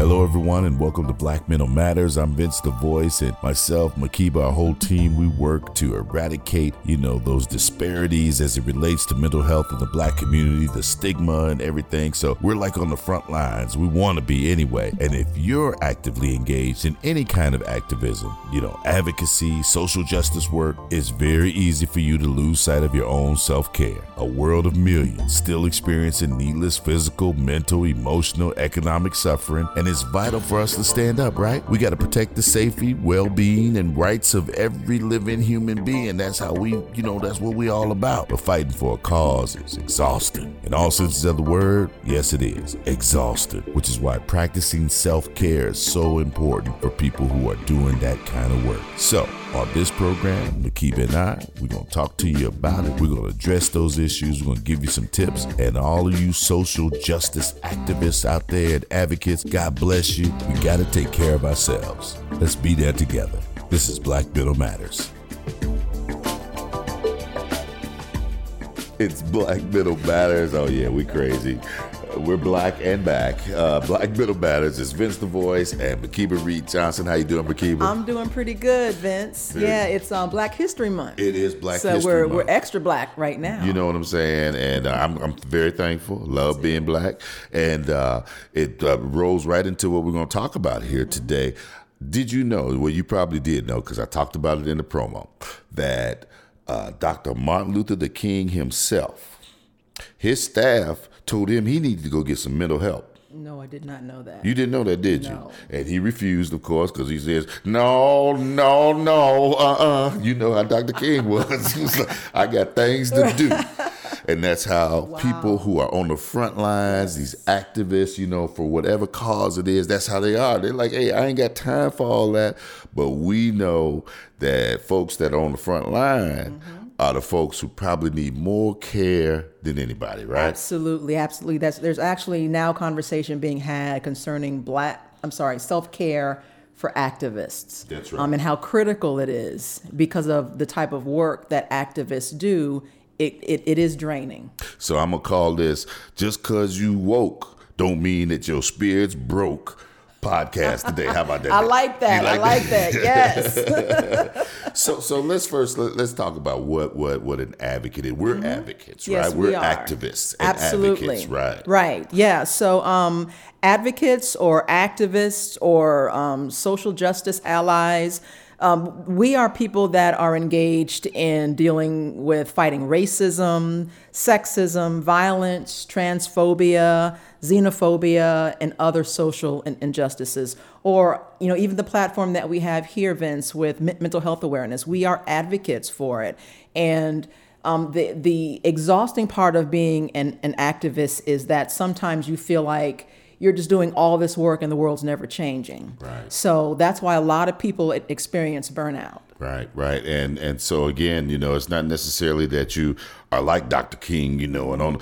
Hello, everyone, and welcome to Black Mental Matters. I'm Vince the Voice, and myself, Makiba, our whole team, we work to eradicate, you know, those disparities as it relates to mental health in the black community, the stigma and everything. So we're like on the front lines. We want to be anyway. And if you're actively engaged in any kind of activism, you know, advocacy, social justice work, it's very easy for you to lose sight of your own self care. A world of millions still experiencing needless physical, mental, emotional, economic suffering, and it's vital for us to stand up, right? We got to protect the safety, well being, and rights of every living human being. That's how we, you know, that's what we all about. But fighting for a cause is exhausting. In all senses of the word, yes, it is exhausted, which is why practicing self care is so important for people who are doing that kind of work. So, on this program, Makiba and I, we're going to talk to you about it. We're going to address those issues. We're going to give you some tips. And all of you social justice activists out there and advocates, God bless you. We got to take care of ourselves. Let's be there together. This is Black Mental Matters. It's Black Mental Matters. Oh, yeah, we crazy. We're black and back. Uh, black Mental Matters is Vince the Voice and Makiba Reed Johnson. How you doing, Makiba? I'm doing pretty good, Vince. Yeah, it's um, Black History Month. It is Black so History we're Month. we're extra black right now. You know what I'm saying? And uh, I'm, I'm very thankful. Love being black. And uh, it uh, rolls right into what we're going to talk about here today. Did you know, well, you probably did know because I talked about it in the promo, that uh, Dr. Martin Luther the King himself, his staff told him he needed to go get some mental help. no, I did not know that. You didn't know that, did you? And he refused, of course, because he says, "No, no, no, uh-uh." You know how Dr. King was. he was like, "I got things to do," and that's how people who are on the front lines, these activists, you know, for whatever cause it is, that's how they are. They're like, "Hey, I ain't got time for all that," but we know that folks that are on the front line. Mm-hmm. Are the folks who probably need more care than anybody, right? Absolutely, absolutely. That's there's actually now conversation being had concerning black. I'm sorry, self care for activists. That's right. Um, and how critical it is because of the type of work that activists do. It, it, it is draining. So I'm gonna call this just cause you woke don't mean that your spirit's broke podcast today. How about that? I like that. You I like that. Yes. So so let's first let, us talk about what what what an advocate is. We're advocates, Mm-hmm. Yes, right? we We're activists and Absolutely. advocates, right? Right. Yeah. So, um, advocates or activists or um, social justice allies. Um, we are people that are engaged in dealing with fighting racism, sexism, violence, transphobia, xenophobia, and other social in- injustices. Or, you know, even the platform that we have here, Vince, with me- mental health awareness. We are advocates for it. And um, the the exhausting part of being an, an activist is that sometimes you feel like you're just doing all this work and the world's never changing. Right. So that's why a lot of people experience burnout. Right, right, and and so again, you know, it's not necessarily that you are like Dr. King, you know, and on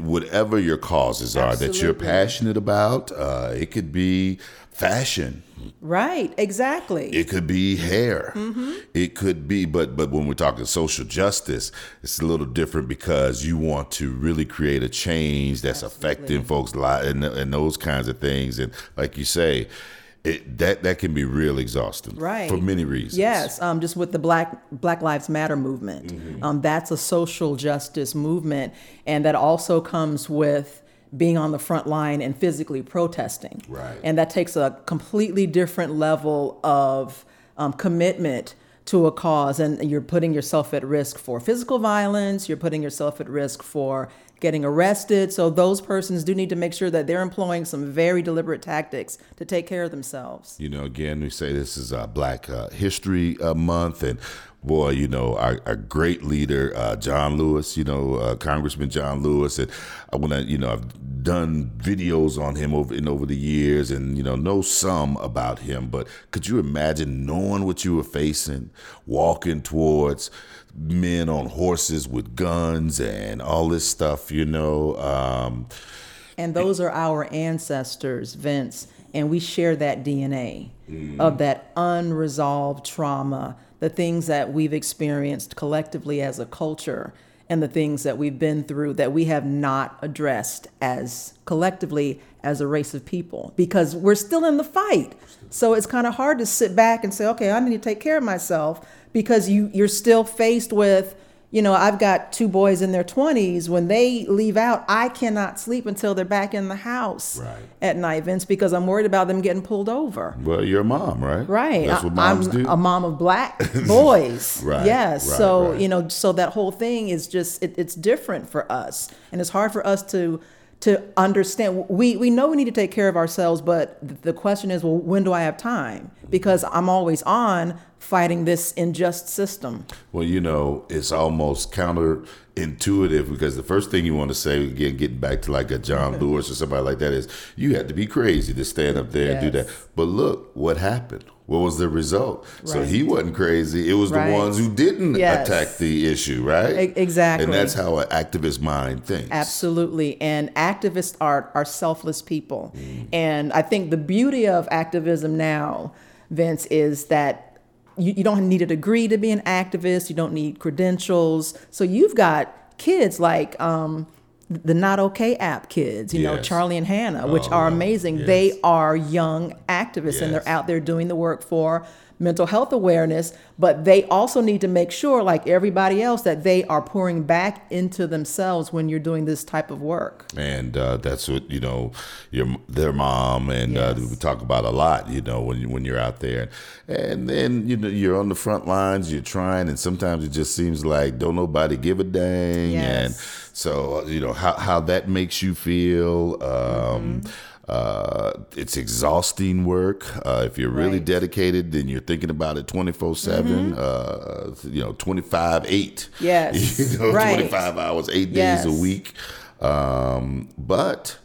whatever your causes are that you're passionate about. Uh, it could be fashion, Right. Exactly. It could be hair. Mm-hmm. It could be, but but when we're talking social justice, it's a little different because you want to really create a change that's affecting folks' lives and, and those kinds of things. And like you say, it that that can be real exhausting, Right. For many reasons. Yes, um, just with the Black Black Lives Matter movement, Mm-hmm. um, that's a social justice movement, and that also comes with being on the front line and physically protesting. Right. And that takes a completely different level of um, commitment to a cause, and you're putting yourself at risk for physical violence. You're putting yourself at risk for getting arrested. So those persons do need to make sure that they're employing some very deliberate tactics to take care of themselves. You know, again, we say this is uh, Black uh, History uh, Month, and boy, you know, our, our great leader, uh, John Lewis, you know, uh, Congressman John Lewis, and I want to, you know, I've done videos on him over and over the years, and you know know some about him. But could you imagine knowing what you were facing, walking towards men on horses with guns and all this stuff? You know. Um, and those are our ancestors, Vince, and we share that DNA mm. of that unresolved trauma, the things that we've experienced collectively as a culture and the things that we've been through that we have not addressed as collectively as a race of people because we're still in the fight. So it's kind of hard to sit back and say, okay, I need to take care of myself because you, you're still faced with you know, I've got two boys in their 20s. When they leave out, I cannot sleep until they're back in the house right. at night, Vince, because I'm worried about them getting pulled over. Well, you're a mom, right? Right. That's what moms I'm do. a mom of black boys. right. Yes. Right, so, right. you know, so that whole thing is just, it, it's different for us. And it's hard for us to, to understand we, we know we need to take care of ourselves but the question is well when do i have time? Because i'm always on fighting this unjust system. Well you know it's almost counterintuitive because the first thing you want to say again getting back to like a john lewis or somebody like that is you had to be crazy to stand up there yes. and do that but look what happened what was the result? Right. So he wasn't crazy. It was right. the ones who didn't yes. attack the issue, right? Exactly. And that's how an activist mind thinks. Absolutely. And activists are, are selfless people. Mm. And I think the beauty of activism now, Vince, is that you, you don't need a degree to be an activist, you don't need credentials. So you've got kids like, um, the Not Okay app kids, you yes. know, Charlie and Hannah, which oh, are amazing. Yes. They are young activists yes. and they're out there doing the work for mental health awareness, but they also need to make sure, like everybody else, that they are pouring back into themselves when you're doing this type of work. And uh, that's what you know, your their mom and uh, yes. uh, we talk about a lot. You know, when you, when you're out there, and then you know you're on the front lines, you're trying, and sometimes it just seems like don't nobody give a dang, yes. and so you know how how that makes you feel. Um, mm-hmm uh, it's exhausting work. Uh, if you're really right. dedicated, then you're thinking about it 24 7, mm-hmm. uh, you know, 25 8. Yes. you know, right. 25 hours, eight yes. days a week. Um, but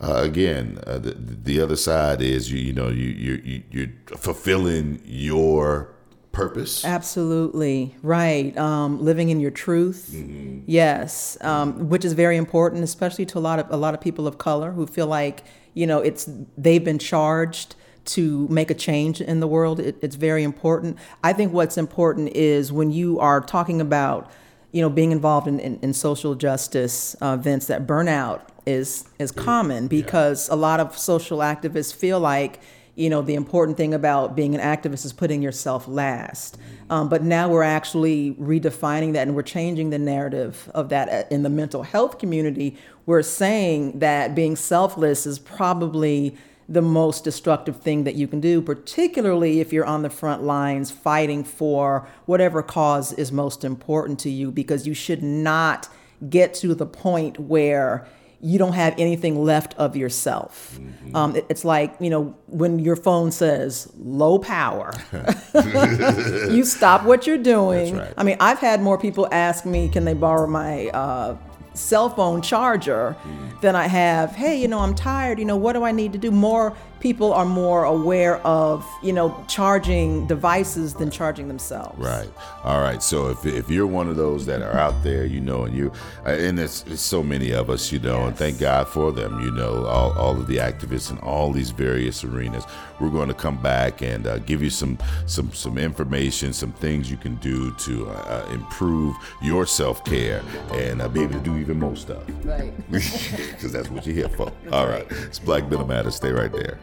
uh, again, uh, the, the other side is you you know you you you're fulfilling your purpose. Absolutely right. Um, living in your truth, mm-hmm. yes, um, which is very important, especially to a lot of a lot of people of color who feel like you know it's they've been charged to make a change in the world. It, it's very important. I think what's important is when you are talking about you know being involved in, in, in social justice uh, events that burnout is is common because yeah. a lot of social activists feel like you know the important thing about being an activist is putting yourself last. Um, but now we're actually redefining that and we're changing the narrative of that uh, in the mental health community. We're saying that being selfless is probably the most destructive thing that you can do, particularly if you're on the front lines fighting for whatever cause is most important to you, because you should not get to the point where you don't have anything left of yourself. Mm-hmm. Um, it, it's like, you know, when your phone says low power, you stop what you're doing. Right. I mean, I've had more people ask me, can they borrow my uh, cell phone charger mm. than I have, hey, you know, I'm tired, you know, what do I need to do? More people are more aware of, you know, charging devices than charging themselves. Right. All right. So if, if you're one of those that are out there, you know, and you, uh, and it's, it's so many of us, you know, yes. and thank God for them, you know, all, all of the activists in all these various arenas. We're going to come back and uh, give you some, some, some information, some things you can do to uh, uh improve your self care and uh, be able to do even more stuff. Right. Because that's what you're here for. All right. It's Black Mental Matters. Stay right there.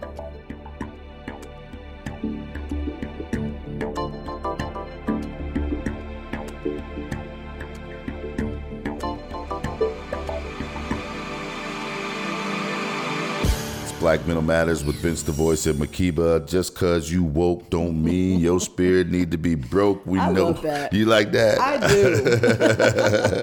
Black Mental Matters with Vince the Voice and Makiba. Just cause you woke don't mean your spirit need to be broke. We I know you like that. I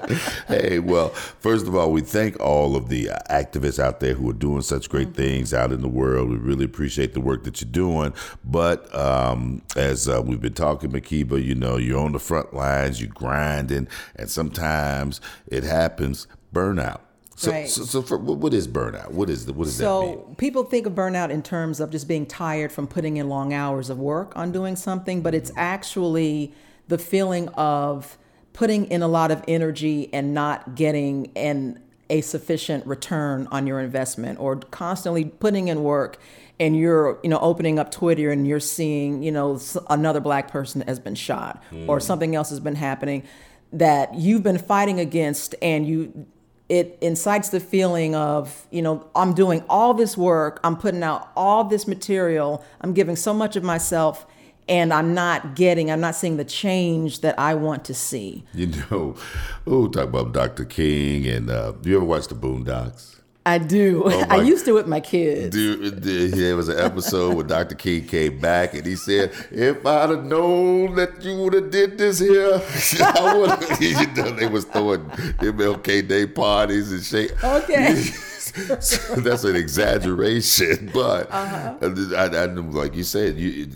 do. hey, well, first of all, we thank all of the activists out there who are doing such great mm-hmm. things out in the world. We really appreciate the work that you're doing. But um, as uh, we've been talking, Makiba, you know, you're on the front lines, you're grinding, and sometimes it happens burnout So, Right. so, so for, what is burnout? What is the, what does that mean? So people think of burnout in terms of just being tired from putting in long hours of work on doing something, but it's actually the feeling of putting in a lot of energy and not getting an a sufficient return on your investment or constantly putting in work and you're you know opening up twitter and you're seeing you know another black person has been shot or hmm. something else has been happening that you've been fighting against and you it incites the feeling of you know i'm doing all this work i'm putting out all this material i'm giving so much of myself and i'm not getting i'm not seeing the change that i want to see You know, oh, talk about Dr. King and uh, you ever watch the Boondocks? I do i my- used to with my kids Dude, there was an episode where Dr. King came back and he said, "If I'd have known that you would have did this here, I would." Have." you know, they was throwing MLK Day parties and shit. Okay. So that's an exaggeration, but Uh-huh. I, I, I, like you said, you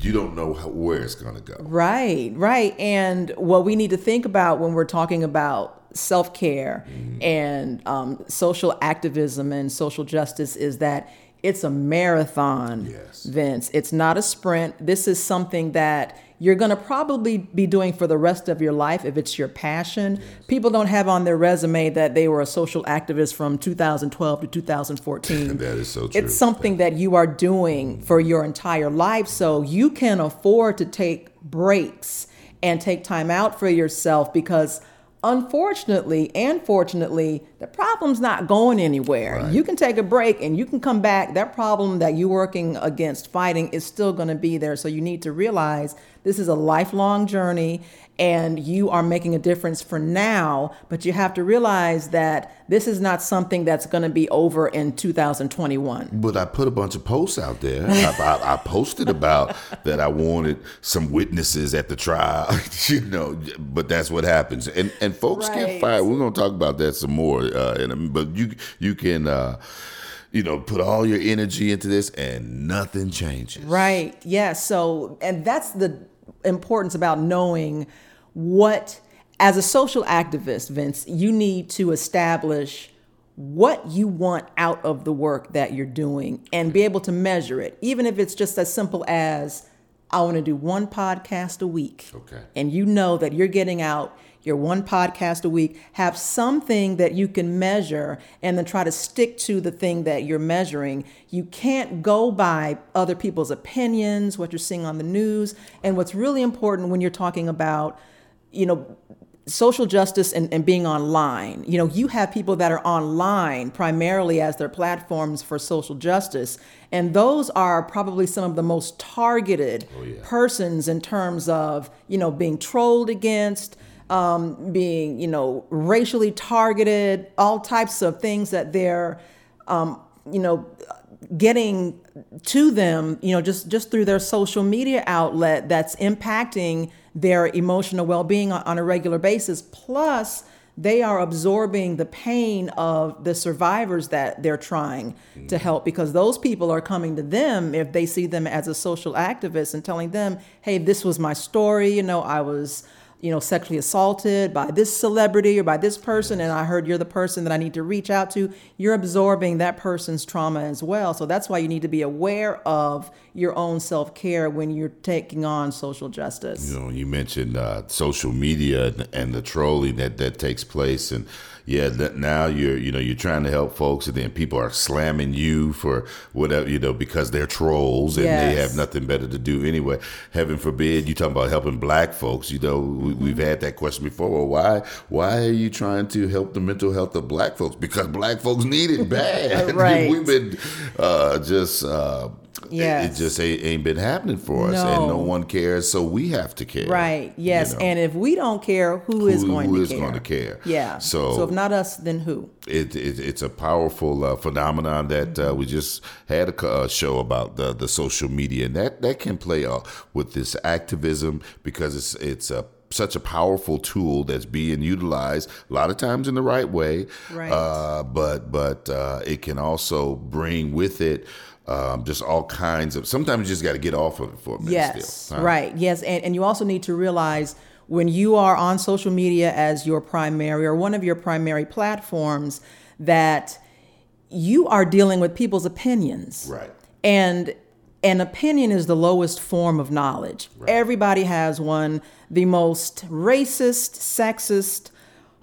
you don't know how, where it's gonna go. Right, right. And what we need to think about when we're talking about self care and um, social activism and social justice is that it's a marathon, Yes. Vince. It's not a sprint. This is something that you're going to probably be doing for the rest of your life if it's your passion. People don't have on their resume that they were a social activist from 2012 to 2014. That is so true. It's something that you are doing for your entire life. So you can afford to take breaks and take time out for yourself because unfortunately and fortunately, the problem's not going anywhere. You can take a break and you can come back. That problem that you're working against fighting is still going to be there. So you need to realize this is a lifelong journey and you are making a difference for now, but you have to realize that this is not something that's going to be over in 2021. But I put a bunch of posts out there. I, I, I posted about that I wanted some witnesses at the trial, you know. But that's what happens, and and folks get fired. We're gonna talk about that some more. Uh, in a, but you you can. Uh, you know, put all your energy into this and nothing changes. Right. Yeah. So, and that's the importance about knowing what, as a social activist, Vince, you need to establish what you want out of the work that you're doing and be able to measure it, even if it's just as simple as I want to do one podcast a week. Okay. And you know that you're getting out your one podcast a week, have something that you can measure and then try to stick to the thing that you're measuring. You can't go by other people's opinions, what you're seeing on the news. And what's really important when you're talking about, you know, social justice and, and being online. You know, you have people that are online primarily as their platforms for social justice. And those are probably some of the most targeted oh, persons in terms of, you know, being trolled against, um, being, you know, racially targeted, all types of things that they're, um, you know, getting to them, you know, just just through their social media outlet that's impacting their emotional well-being on, on a regular basis. Plus, they are absorbing the pain of the survivors that they're trying to help because those people are coming to them if they see them as a social activist and telling them, "Hey, this was my story, you know, I was you know, sexually assaulted by this celebrity or by this person, and I heard you're the person that I need to reach out to, you're absorbing that person's trauma as well. So that's why you need to be aware of your own self care when you're taking on social justice. You know, you mentioned uh, social media and, and the trolling that, that takes place, and yeah, that now you're you know you're trying to help folks, and then people are slamming you for whatever you know because they're trolls and they have nothing better to do anyway. Heaven forbid you talking about helping black folks. You know, we, we've had that question before. Well, why why are you trying to help the mental health of black folks? Because black folks need it bad. Right. We've been uh, just. Uh, Yes. It just ain't, ain't been happening for us, and No. no one cares, so we have to care. Right. Yes. you know? And if we don't care, who is going who to is care? going to care? Yeah. So- so if not us, then who? it, it, it's a powerful uh, phenomenon that uh, we just had a, a show about the, the social media, and that, that can play uh, with this activism because it's it's a such a powerful tool that's being utilized a lot of times in the right way, Right. uh, but but uh, it can also bring with it um, just all kinds of. Sometimes you just got to get off of it for a minute. Yes, still, huh? right. Yes, and and you also need to realize when you are on social media as your primary or one of your primary platforms, that you are dealing with people's opinions. Right. And an opinion is the lowest form of knowledge. Everybody has one. The most racist, sexist,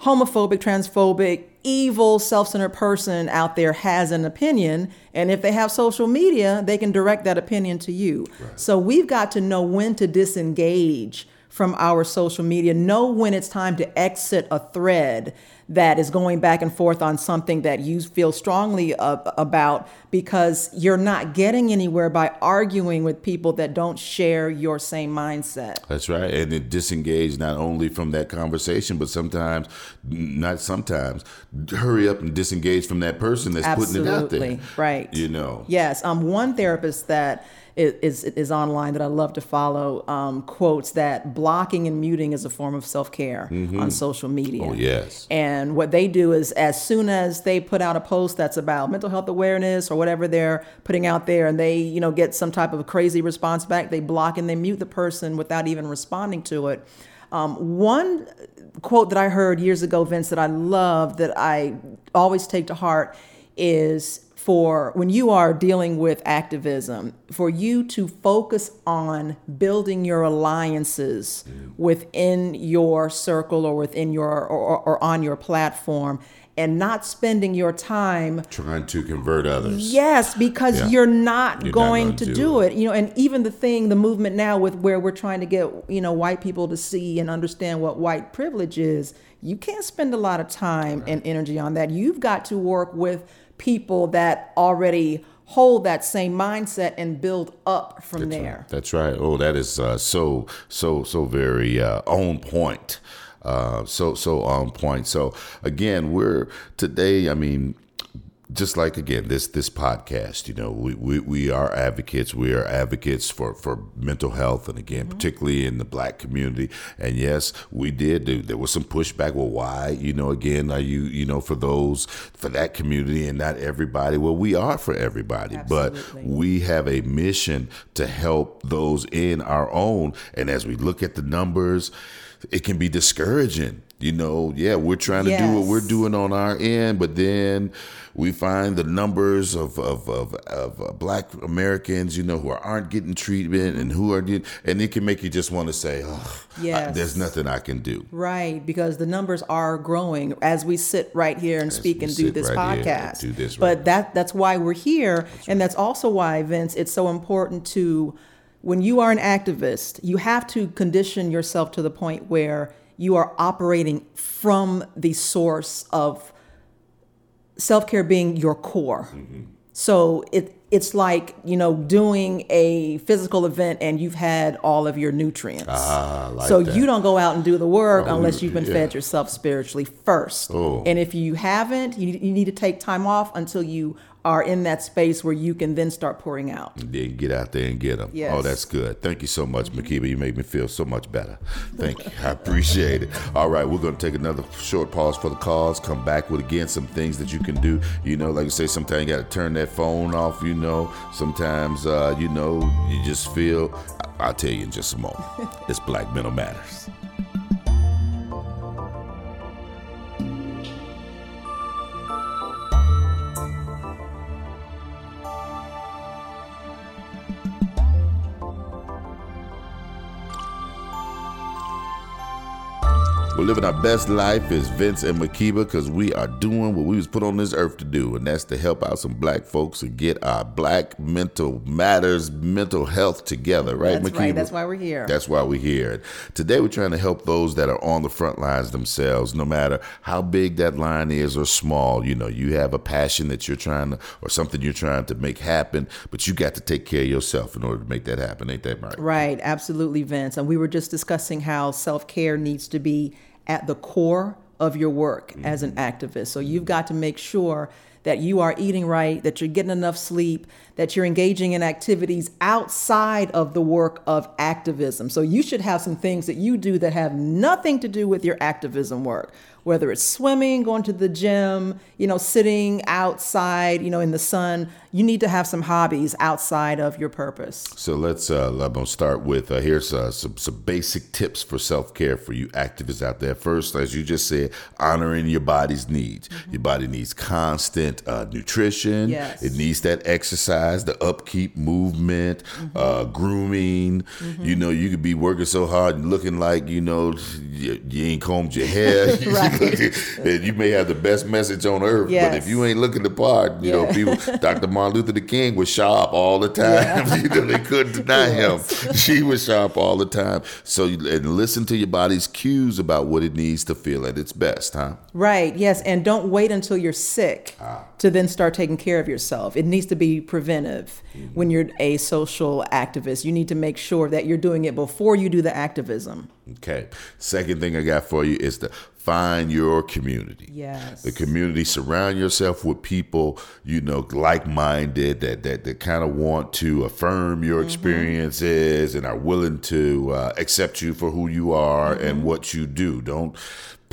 homophobic, transphobic, evil, self centered person out there has an opinion. And if they have social media, they can direct that opinion to you. So we've got to know when to disengage from our social media, know when it's time to exit a thread that is going back and forth on something that you feel strongly ab- about because you're not getting anywhere by arguing with people that don't share your same mindset. That's right. And it disengage not only from that conversation, but sometimes, not sometimes, hurry up and disengage from that person that's putting it out there. Right. You know. Yes. Um, one therapist that is, is online that I love to follow um, quotes that blocking and muting is a form of self care on social media. Oh, yes. And what they do is, as soon as they put out a post that's about mental health awareness or whatever they're putting out there, and they, you know, get some type of crazy response back, they block and they mute the person without even responding to it. Um, one quote that I heard years ago, Vince, that I love, that I always take to heart, is for when you are dealing with activism, for you to focus on building your alliances within your circle or within your or, or, on your platform and not spending your time Trying to convert others. Yes, because Yeah. you're not You're going gonna do do, it. it. You know, and even the thing, the movement now with where we're trying to get, you know, white people to see and understand what white privilege is, you can't spend a lot of time and energy on that. You've got to work with people that already hold that same mindset and build up from there. That's right. Oh, that is uh, so so so very uh, on point. Uh, so so on point. So again, we're today. I mean, just like again this this podcast. You know, we we, we are advocates. We are advocates for for mental health, and again, mm-hmm. particularly in the Black community. And yes, we did. do There was some pushback. Well, why? You know, again, are you you know for those for that community and not everybody? Well, we are for everybody, but we have a mission to help those in our own. And as we look at the numbers, it can be discouraging. You know, yeah, we're trying to do what we're doing on our end, but then we find the numbers of of, of, of uh, Black Americans, you know, who aren't getting treatment and who are getting, and it can make you just want to say, oh, Yes. there's nothing I can do. Right, because the numbers are growing as we sit right here and speak and do this right podcast. do this but right that that's why we're here, and that's also why Vince, it's so important to when you are an activist, you have to condition yourself to the point where you are operating from the source of self-care being your core. So it it's like, you know, doing a physical event and you've had all of your nutrients. Ah, like so that. you don't go out and do the work Oh, unless you've been yeah. fed yourself spiritually first. Oh. And if you haven't, you, you need to take time off until you are in that space where you can then start pouring out. Then get out there and get them. Yes. Oh, that's good. Thank you so much, Makiba. You made me feel so much better. Thank you. I appreciate it. All right, we're going to take another short pause for the cause. Come back with again some things that you can do. You know, like I say, sometimes you got to turn that phone off. You know, sometimes uh, you know you just feel. I- I'll tell you in just a moment. it's Black Mental Matters. We're living our best life as Vince and Makiba because we are doing what we was put on this earth to do, and that's to help out some black folks and get our black mental matters, mental health together, right, That's Makiba? right. That's why we're here. That's why we're here. Today we're trying to help those that are on the front lines themselves, no matter how big that line is or small. You know, you have a passion that you're trying to, or something you're trying to make happen, but you got to take care of yourself in order to make that happen. Ain't that right? Right, absolutely, Vince. And we were just discussing how self care needs to be at the core of your work mm-hmm. as an activist. So you've got to make sure that you are eating right, that you're getting enough sleep, that you're engaging in activities outside of the work of activism. So you should have some things that you do that have nothing to do with your activism work whether it's swimming, going to the gym, you know, sitting outside, you know, in the sun. You need to have some hobbies outside of your purpose. So let's uh, I'm gonna start with uh, here's uh, some some basic tips for self care for you activists out there. First, as you just said, honoring your body's needs. Mm-hmm. Your body needs constant uh, nutrition. Yes. It needs that exercise, the upkeep, movement, mm-hmm. Uh, grooming. Mm-hmm. You know, you could be working so hard and looking like you know you, you ain't combed your hair. right. you may have the best message on earth, yes. but if you ain't looking the part, you yeah. know, people, Dr. Martin Luther King was sharp all the time. Yeah. you know, they couldn't deny him. She was sharp all the time. So, and listen to your body's cues about what it needs to feel at its best, huh? Right. Yes, and don't wait until you're sick ah. To then start taking care of yourself. It needs to be preventive. Mm-hmm. When you're a social activist, you need to make sure that you're doing it before you do the activism. Okay. Second thing I got for you is to find your community. Yes. The community, surround yourself with people, you know, like minded that, that, that kind of want to affirm your mm-hmm. experiences and are willing to uh, accept you for who you are mm-hmm. and what you do. Don't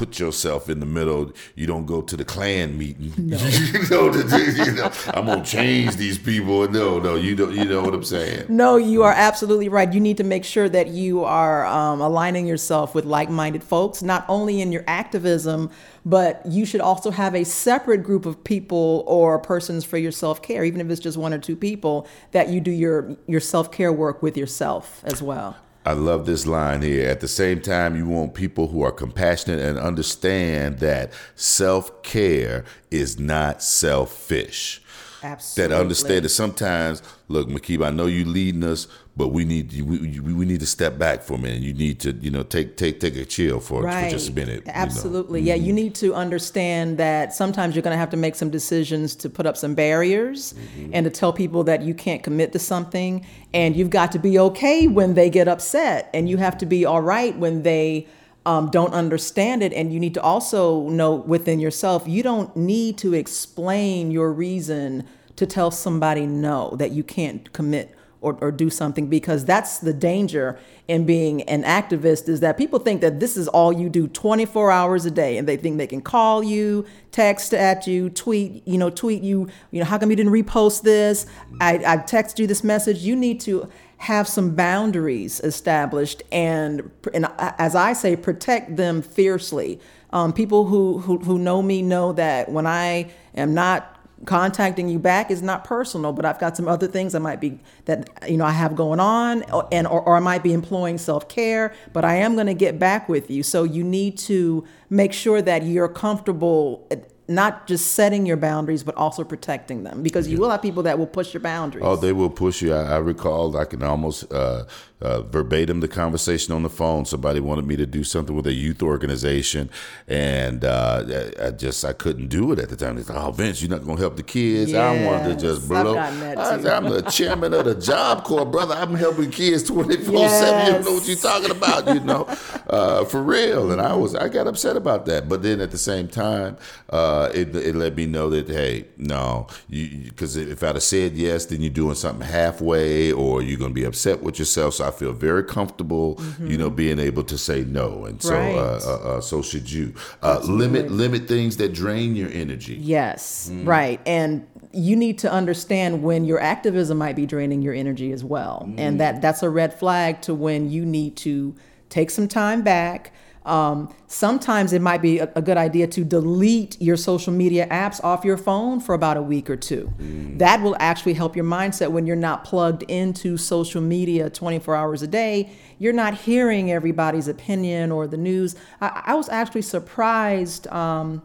put yourself in the middle. You don't go to the Klan meeting. No. you, know, you know, I'm gonna change these people. No, no, you don't. You know what I'm saying? No, you are absolutely right. You need to make sure that you are um, aligning yourself with like-minded folks, not only in your activism, but you should also have a separate group of people or persons for your self-care, even if it's just one or two people that you do your your self-care work with yourself as well. I love this line here. At the same time, you want people who are compassionate and understand that self care is not selfish. Absolutely. That understand that sometimes, look, Makiba, I know you leading us, but we need we, we need to step back for a minute. You need to you know take take take a chill for, right. for just a minute. Absolutely, you know? yeah. Mm-hmm. You need to understand that sometimes you're going to have to make some decisions to put up some barriers mm-hmm. and to tell people that you can't commit to something, and you've got to be okay when they get upset, and you have to be all right when they. Um, don't understand it. And you need to also know within yourself, you don't need to explain your reason to tell somebody no, that you can't commit or, or do something because that's the danger in being an activist is that people think that this is all you do 24 hours a day and they think they can call you text at you tweet you know tweet you you know how come you didn't repost this i, I text you this message you need to have some boundaries established and, and as i say protect them fiercely. Um, people who, who who know me know that when i am not contacting you back is not personal but i've got some other things i might be that you know i have going on and or, or i might be employing self-care but i am going to get back with you. So you need to make sure that you're comfortable not just setting your boundaries, but also protecting them because you will have people that will push your boundaries. Oh, they will push you. I, I recall I can almost uh, uh, verbatim the conversation on the phone. Somebody wanted me to do something with a youth organization, and uh, I just I couldn't do it at the time. They said, "Oh, Vince, you're not going to help the kids." Yes, I wanted to just blow. I, am the chairman of the Job Corps, brother. I'm helping kids 24 yes. seven. You don't know what you're talking about, you know, uh, for real. And I was I got upset about that, but then at the same time, uh, it it let me know that hey, no, because if I'd have said yes, then you're doing something halfway, or you're going to be upset with yourself. So I feel very comfortable, mm-hmm. you know, being able to say no, and so uh, right. uh, uh, so should you. Uh, limit limit things that drain your energy. Yes, mm. right, and you need to understand when your activism might be draining your energy as well, mm. and that that's a red flag to when you need to take some time back um, sometimes it might be a, a, good idea to delete your social media apps off your phone for about a week or two. Mm. That will actually help your mindset when you're not plugged into social media 24 hours a day. You're not hearing everybody's opinion or the news. I, I was actually surprised. Um,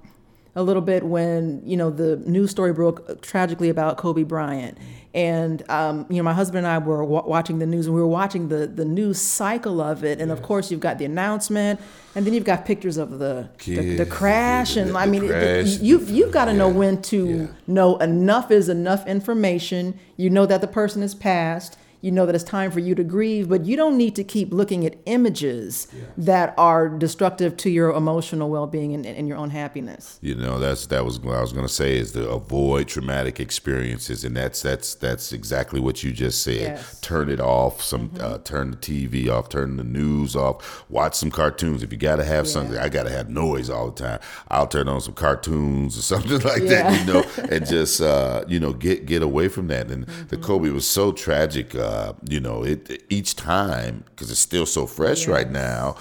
a little bit when you know the news story broke tragically about Kobe Bryant, and um, you know my husband and I were w- watching the news and we were watching the the news cycle of it, and yes. of course you've got the announcement, and then you've got pictures of the the, the, crash, and the, I mean crash, you you've got to yeah. know when to yeah. know enough is enough information. You know that the person is passed you know that it's time for you to grieve, but you don't need to keep looking at images that are destructive to your emotional well being and, and your own happiness. You know, that's that was what I was going to say is to avoid traumatic experiences, and that's that's that's exactly what you just said. Yes. Turn it off. Some uh, turn the TV off. Turn the news off. Watch some cartoons. If you got to have something, I got to have noise all the time. I'll turn on some cartoons or something like Yeah. that. You know, and just uh, you know get get away from that. And the Kobe was so tragic. Uh, you know, it each time because it's still so fresh right now.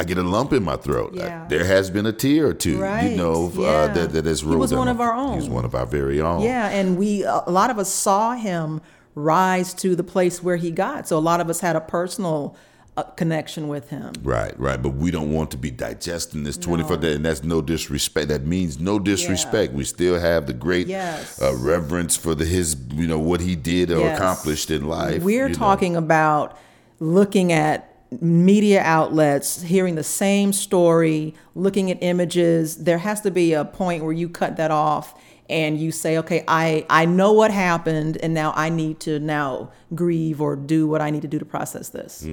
I get a lump in my throat. Uh, Yeah. there has been a tear or two, Right, you know, yeah. uh, that, that has He was down one of our own. He was one of our very own. Yeah, and we a lot of us saw him rise to the place where he got. So a lot of us had a personal uh, connection with him. Right, right. But we don't want to be digesting this 24 days, and that's no disrespect. That means no disrespect. We still have the great Yes. uh, reverence for the his, you know, what he did or Yes. accomplished in life. We're you know. talking about looking at media outlets, hearing the same story, looking at images. There has to be a point where you cut that off and you say, okay, I, I know what happened and now I need to now grieve or do what I need to do to process this.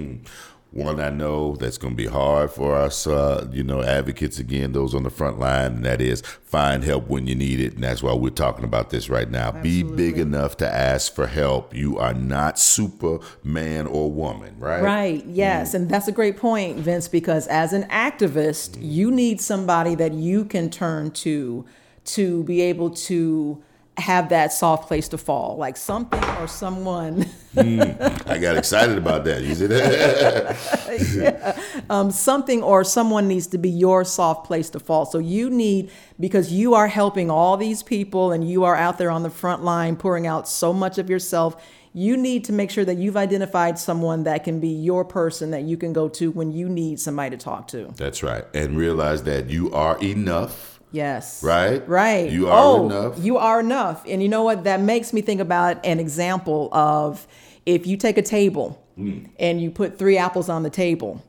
One I know that's going to be hard for us, uh, you know, advocates again, those on the front line, and that is find help when you need it. And that's why we're talking about this right now. Be big enough to ask for help. You are not Superman or woman, right? Right, yes. And that's a great point, Vince, because as an activist, you need somebody that you can turn to to be able to have that soft place to fall, like something or someone, I got excited about that. You see that? um, something or someone needs to be your soft place to fall. So you need, because you are helping all these people and you are out there on the front line pouring out so much of yourself. You need to make sure that you've identified someone that can be your person that you can go to when you need somebody to talk to. That's right. And realize that you are enough. Yes. Right? Right. You are oh, enough. You are enough. And you know what? That makes me think about an example of if you take a table Mm. and you put three apples on the table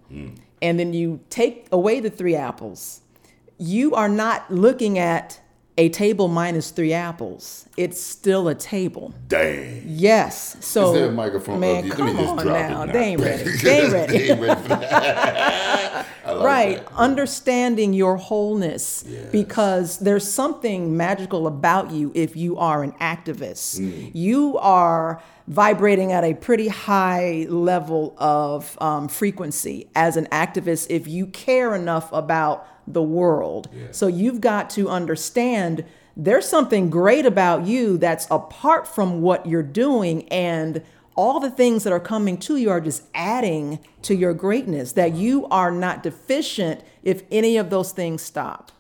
and then you take away the three apples, you are not looking at a table minus three apples. It's still a table. Dang. Yes. So Is there a microphone? Man, come just on drop now. it now. They ain't ready. They ain't ready. They ain't ready for that. I like right that. understanding your wholeness because there's something magical about you if you are an activist Mm. you are vibrating at a pretty high level of um, frequency. As an activist if you care enough about the world so you've got to understand there's something great about you that's apart from what you're doing and all the things that are coming to you are just adding to your greatness that you are not deficient if any of those things stop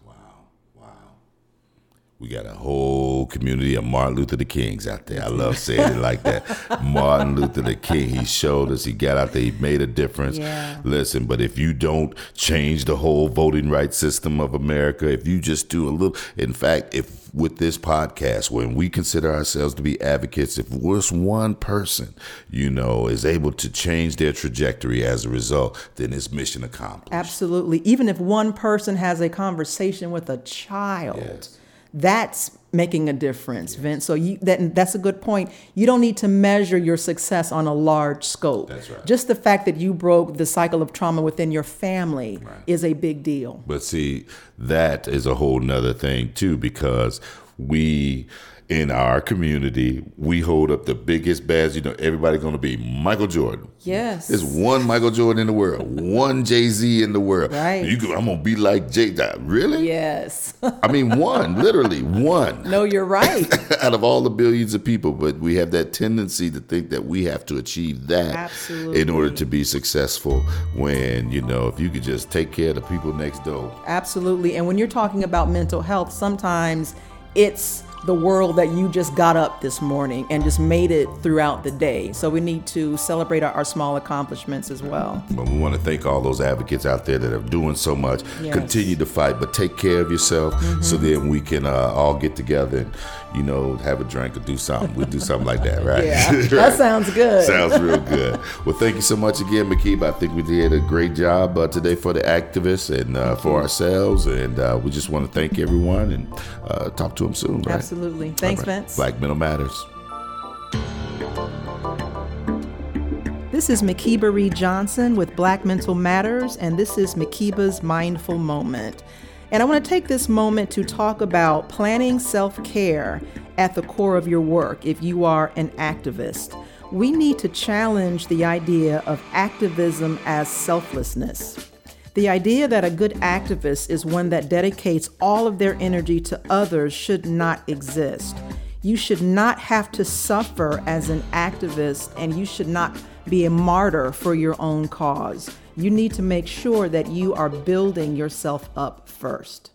We got a whole community of Martin Luther the Kings out there. I love saying it like that. Martin Luther the King, he showed us, he got out there, he made a difference. Yeah. Listen, but if you don't change the whole voting rights system of America, if you just do a little, in fact, if with this podcast, when we consider ourselves to be advocates, if just one person, you know, is able to change their trajectory as a result, then it's mission accomplished. absolutely even if one person has a conversation with a child Yes. That's making a difference vince. So you that that's a good point. You don't need to measure your success on a large scope. That's right. just the fact that you broke the cycle of trauma within your family is a big deal. But see, that is a whole nother thing too, because we in our community, we hold up the biggest badge. You know, everybody gonna be Michael Jordan. yes There's one Michael Jordan in the world, one Jay Z in the world. Right. You go, I'm gonna be like Jay. Uh, really? yes I mean, one, literally one. no you're right Out of all the billions of people, but we have that tendency to think that we have to achieve that Absolutely. in order to be successful. When you know, if you could just take care of the people next door, Absolutely. And when you're talking about mental health, sometimes it's the world that you just got up this morning and just made it throughout the day. So we need to celebrate our, our small accomplishments as well. But we want to thank all those advocates out there that are doing so much. Yes. Mm-hmm. Continue to fight, but take care of yourself so then we can uh, all get together and, you know, have a drink or do something. We do something like that, right? Yeah, Right. that sounds good. Sounds real good. Well, thank you so much again, Makiba. I think we did a great job uh, today for the activists and uh, for ourselves. And uh, we just want to thank everyone and uh, talk to them soon, right? Absolutely. Thanks, All right. Vince. Black Mental Matters. This is Makiba Reed Johnson with Black Mental Matters, and this is Makiba's Mindful Moment. And I want to take this moment to talk about planning self care at the core of your work if you are an activist. We need to challenge the idea of activism as selflessness. The idea that a good activist is one that dedicates all of their energy to others should not exist. You should not have to suffer as an activist, and you should not be a martyr for your own cause. You need to make sure that you are building yourself up first.